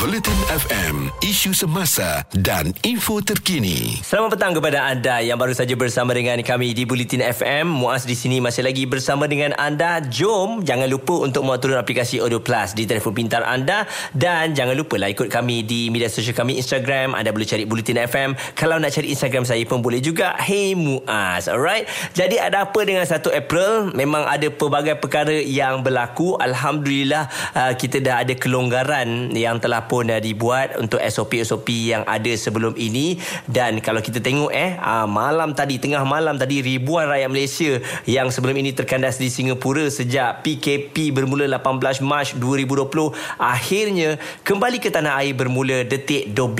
Bulletin FM, isu semasa dan info terkini. Selamat petang kepada anda yang baru saja bersama dengan kami di Bulletin FM. Muaz di sini masih lagi bersama dengan anda. Jom jangan lupa untuk muat turun aplikasi Audio Plus di telefon pintar anda dan jangan lupa lah ikut kami di media sosial kami Instagram. Anda boleh cari Bulletin FM. Kalau nak cari Instagram saya pun boleh juga. Hey Muaz, alright? Jadi ada apa dengan 1 April? Memang ada pelbagai perkara yang berlaku. Alhamdulillah uh, kita dah ada kelonggaran yang telah pun dah dibuat untuk SOP-SOP yang ada sebelum ini. Dan kalau kita tengok eh ah, malam tadi tengah malam tadi ribuan rakyat Malaysia yang sebelum ini terkandas di Singapura sejak PKP bermula 18 Mac 2020 akhirnya kembali ke tanah air bermula detik 12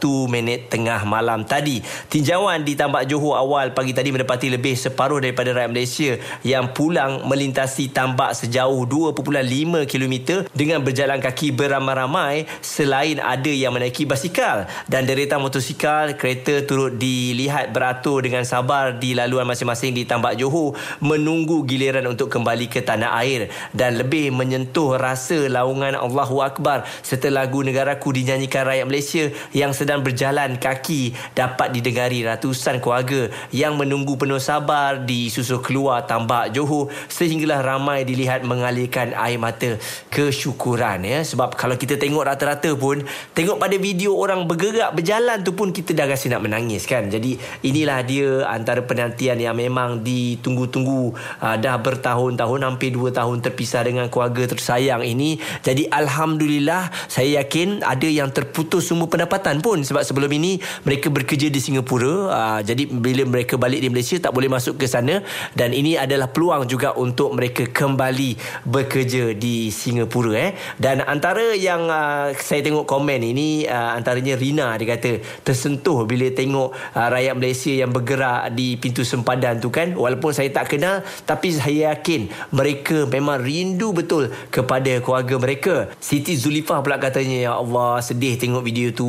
1 minit tengah malam tadi. Tinjauan di Tambak Johor awal pagi tadi mendapati lebih separuh daripada rakyat Malaysia yang pulang melintasi tambak sejauh 2.5 km dengan berjalan kaki beramai-ramai selain ada yang menaiki basikal. Dan deretan motosikal kereta turut dilihat beratur dengan sabar di laluan masing-masing di Tambak Johor menunggu giliran untuk kembali ke tanah air dan lebih menyentuh rasa laungan Allahu Akbar. Serta lagu negaraku dinyanyikan rakyat Malaysia yang sedang berjalan kaki dapat didengari ratusan keluarga yang menunggu penuh sabar di susul keluar Tambak Johor sehinggalah ramai dilihat mengalirkan air mata kesyukuran ya. Sebab kalau kita tengok rata-rata pun tengok pada video orang bergerak berjalan tu pun kita dah rasa nak menangis kan. Jadi inilah dia antara penantian yang memang ditunggu-tunggu uh, dah bertahun-tahun hampir 2 tahun terpisah dengan keluarga tersayang ini. Jadi Alhamdulillah saya yakin ada yang terputus semua pendapatan pun. Sebab sebelum ini mereka bekerja di Singapura uh, jadi bila mereka balik di Malaysia tak boleh masuk ke sana. Dan ini adalah peluang juga untuk mereka kembali bekerja di Singapura eh. Dan antara yang uh, saya tengok komen ini uh, antaranya Rina dia kata tersentuh bila tengok uh, rakyat Malaysia yang bergerak di pintu sempadan tu kan. Walaupun saya tak kenal tapi saya yakin mereka memang rindu betul kepada keluarga mereka. Siti Zulifah pula katanya ya Allah sedih tengok video tu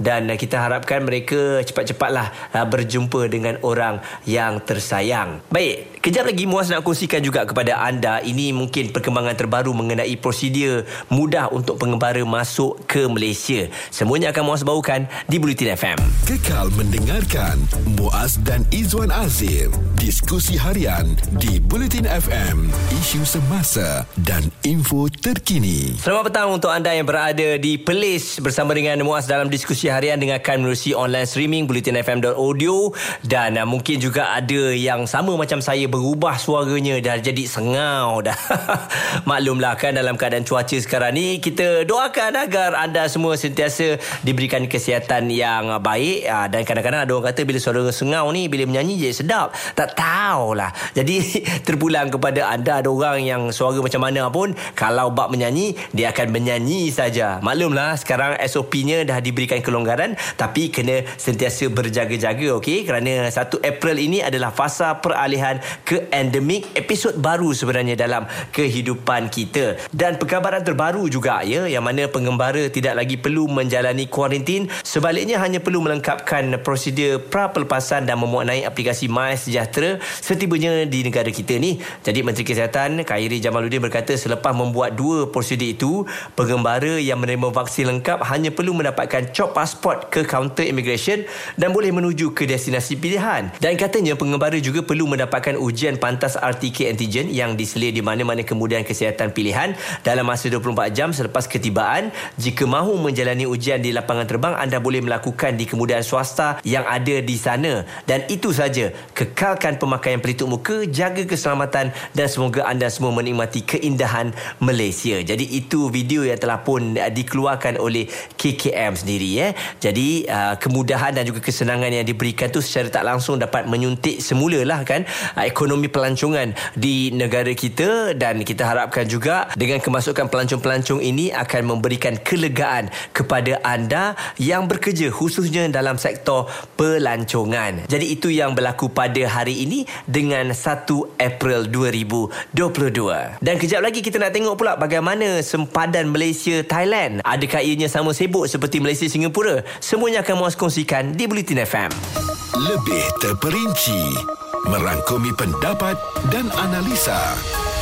dan uh, kita harapkan mereka cepat-cepatlah uh, berjumpa dengan orang yang tersayang. Baik kejap lagi Muaz nak kongsikan juga kepada anda. Ini mungkin perkembangan terbaru mengenai prosedur mudah untuk pengembara masuk ke Malaysia. Semuanya akan Muaz bawakan di Bulletin FM. Kekal mendengarkan Muaz dan Izwan Azim. Diskusi harian di Bulletin FM. Isu semasa dan info terkini. Selamat petang untuk anda yang berada di Perlis bersama dengan Muaz dalam diskusi harian dengarkan menerusi online streaming bulletinfm.audio dan uh, mungkin juga ada yang sama macam saya berubah suaranya dah jadi sengau dah. Maklumlah kan dalam keadaan cuaca sekarang ni kita doakan agar anda semua sentiasa diberikan kesihatan yang baik. Ah, dan kadang-kadang ada orang kata bila suara sengau ni bila menyanyi je sedap. Tak tahulah. Jadi terpulang kepada anda ada orang yang suara macam mana pun kalau bab menyanyi dia akan menyanyi saja. Maklumlah sekarang SOP-nya dah diberikan kelonggaran tapi kena sentiasa berjaga-jaga okey? Kerana 1 April ini adalah fasa peralihan ke endemik episod baru sebenarnya dalam kehidupan kita. Dan perkabaran terbaru juga ya yang mana pengembara tidak lagi perlu menjalani kuarantin sebaliknya hanya perlu melengkapkan prosedur pra pelepasan dan memuat naik aplikasi My Sejahtera setibanya di negara kita ni. Jadi Menteri Kesihatan Khairi Jamaluddin berkata selepas membuat dua prosedur itu pengembara yang menerima vaksin lengkap hanya perlu mendapatkan cop pasport ke kaunter immigration dan boleh menuju ke destinasi pilihan. Dan katanya pengembara juga perlu mendapatkan ujian pantas RTK antigen yang diselir di mana-mana kemudian kesihatan pilihan dalam masa 24 jam selepas ketibaan jika mahu menjalani ujian di lapangan terbang anda boleh melakukan di kemudahan swasta yang ada di sana. Dan itu saja. Kekalkan pemakaian pelitup muka jaga keselamatan dan semoga anda semua menikmati keindahan Malaysia. Jadi itu video yang telah pun dikeluarkan oleh KKM sendiri ya. jadi uh, kemudahan dan juga kesenangan yang diberikan tu secara tak langsung dapat menyuntik semula lah kan uh, ekonomi pelancongan di negara kita. Dan kita harapkan juga dengan kemasukan pelancong-pelancong ini akan memberikan kelegaan kepada anda yang bekerja khususnya dalam sektor pelancongan. Jadi itu yang berlaku pada hari ini dengan 1 April 2022. Dan kejap lagi kita nak tengok pula bagaimana sempadan Malaysia Thailand. Adakah ianya sama sibuk seperti Malaysia Singapura? Semuanya akan muas kongsikan di Bulletin FM. Lebih terperinci merangkumi pendapat dan analisa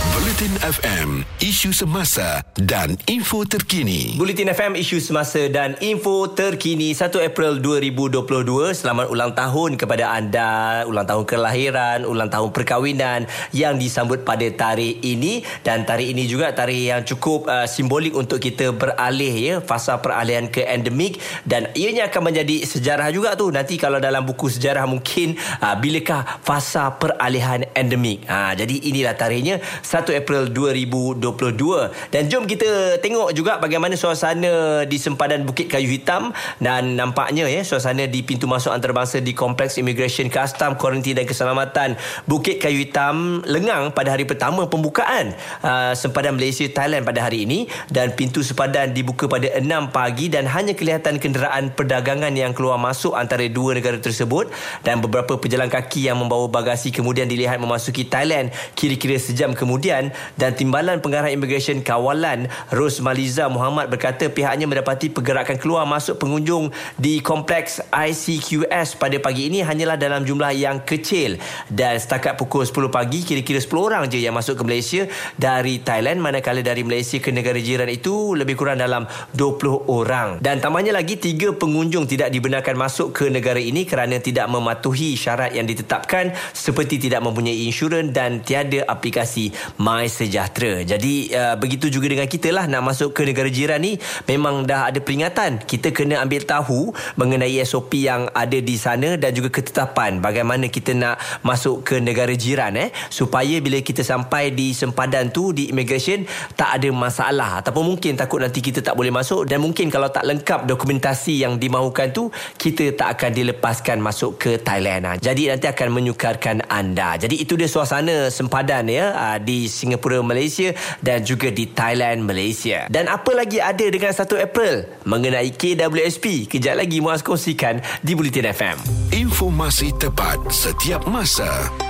Bulletin FM, isu semasa dan info terkini. Bulletin FM isu semasa dan info terkini 1 April 2022. Selamat ulang tahun kepada anda, ulang tahun kelahiran, ulang tahun perkahwinan yang disambut pada tarikh ini dan tarikh ini juga tarikh yang cukup uh, simbolik untuk kita beralih ya fasa peralihan ke endemik dan ianya akan menjadi sejarah juga tu nanti kalau dalam buku sejarah mungkin uh, bilakah fasa peralihan endemik. Ha, jadi inilah tarikhnya 1 April 2022 dan jom kita tengok juga bagaimana suasana di sempadan Bukit Kayu Hitam. Dan nampaknya ya suasana di pintu masuk antarabangsa di Kompleks Immigration Custom Kuarantin dan Keselamatan Bukit Kayu Hitam lengang pada hari pertama pembukaan uh, sempadan Malaysia Thailand pada hari ini. Dan pintu sempadan dibuka pada 6 pagi dan hanya kelihatan kenderaan perdagangan yang keluar masuk antara dua negara tersebut. Dan beberapa pejalan kaki yang membawa bagasi kemudian dilihat memasuki Thailand kira-kira sejam kemudian kemudian dan Timbalan Pengarah Immigration Kawalan Ros Maliza Muhammad berkata pihaknya mendapati pergerakan keluar masuk pengunjung di kompleks ICQS pada pagi ini hanyalah dalam jumlah yang kecil. Dan setakat pukul 10 pagi kira-kira 10 orang je yang masuk ke Malaysia dari Thailand manakala dari Malaysia ke negara jiran itu lebih kurang dalam 20 orang. Dan tambahnya lagi tiga pengunjung tidak dibenarkan masuk ke negara ini kerana tidak mematuhi syarat yang ditetapkan seperti tidak mempunyai insurans dan tiada aplikasi My Sejahtera. Jadi uh, begitu juga dengan kita lah nak masuk ke negara jiran ni memang dah ada peringatan. Kita kena ambil tahu mengenai SOP yang ada di sana dan juga ketetapan bagaimana kita nak masuk ke negara jiran eh supaya bila kita sampai di sempadan tu di immigration tak ada masalah ataupun mungkin takut nanti kita tak boleh masuk dan mungkin kalau tak lengkap dokumentasi yang dimahukan tu kita tak akan dilepaskan masuk ke Thailand. Ha. Jadi nanti akan menyukarkan anda. Jadi itu dia suasana sempadan ya ah, Singapura Malaysia dan juga di Thailand Malaysia. Dan apa lagi ada dengan 1 April mengenai KWSP? Kejap lagi Muaz kongsikan di Bulletin FM. Informasi tepat setiap masa.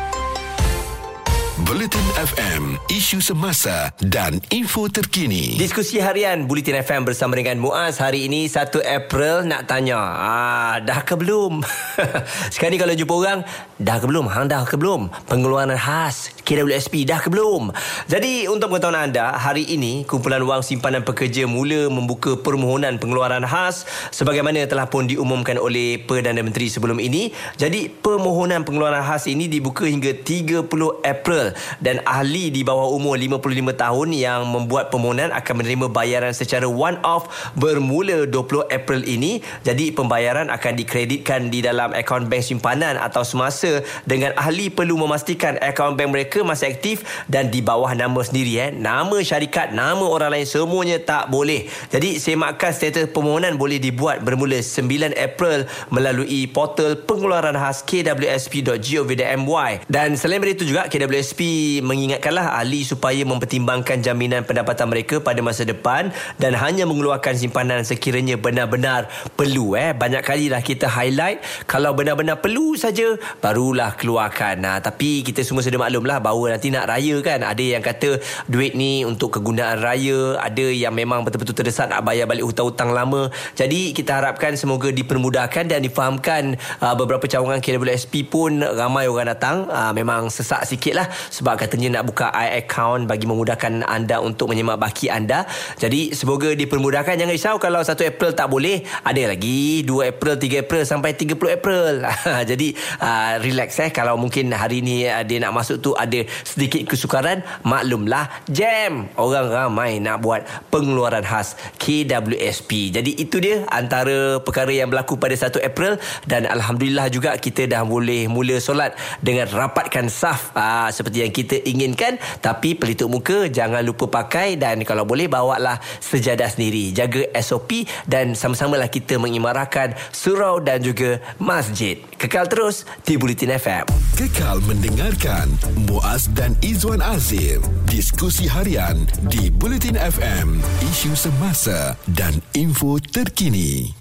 Bulletin FM, isu semasa dan info terkini. Diskusi harian Bulletin FM bersama dengan Muaz hari ini 1 April nak tanya, ah dah ke belum? Sekarang ni kalau jumpa orang, dah ke belum? Hang dah ke belum? Pengeluaran khas KWSP dah ke belum? Jadi untuk pengetahuan anda, hari ini kumpulan wang simpanan pekerja mula membuka permohonan pengeluaran khas sebagaimana telah pun diumumkan oleh Perdana Menteri sebelum ini. Jadi permohonan pengeluaran khas ini dibuka hingga 30 April dan ahli di bawah umur 55 tahun yang membuat permohonan akan menerima bayaran secara one off bermula 20 April ini. Jadi pembayaran akan dikreditkan di dalam akaun bank simpanan atau semasa dengan ahli perlu memastikan akaun bank mereka masih aktif dan di bawah nama sendiri eh. Nama syarikat, nama orang lain semuanya tak boleh. Jadi semakkan status permohonan boleh dibuat bermula 9 April melalui portal pengeluaran khas kwsp.gov.my dan selain itu juga KWSP mengingatkanlah ahli supaya mempertimbangkan jaminan pendapatan mereka pada masa depan dan hanya mengeluarkan simpanan sekiranya benar-benar perlu eh. Banyak kali lah kita highlight. Kalau benar-benar perlu saja barulah keluarkan. Nah tapi kita semua sudah maklum lah bahawa nanti nak raya kan ada yang kata duit ni untuk kegunaan raya ada yang memang betul-betul terdesak nak bayar balik hutang-hutang lama. Jadi kita harapkan semoga dipermudahkan dan difahamkan uh, beberapa cawangan KWSP pun ramai orang datang. Uh, memang sesak sikit lah sebab katanya nak buka i-account bagi memudahkan anda untuk menyemak baki anda. Jadi semoga dipermudahkan. Jangan risau kalau 1 April tak boleh. Ada lagi 2 April, 3 April sampai 30 April. Jadi uh, relax eh. Kalau mungkin hari ni uh, dia nak masuk tu ada sedikit kesukaran, maklumlah jam. Orang ramai nak buat pengeluaran khas KWSP. Jadi itu dia antara perkara yang berlaku pada 1 April dan Alhamdulillah juga kita dah boleh mula solat dengan rapatkan saf uh, seperti yang kita inginkan. Tapi pelitup muka jangan lupa pakai dan kalau boleh bawa lah sejadah sendiri. Jaga SOP dan sama-samalah kita mengimarahkan surau dan juga masjid. Kekal terus di Bulletin FM kekal mendengarkan Muaz dan Izwan Azim. Diskusi harian di Bulletin FM isu semasa dan info terkini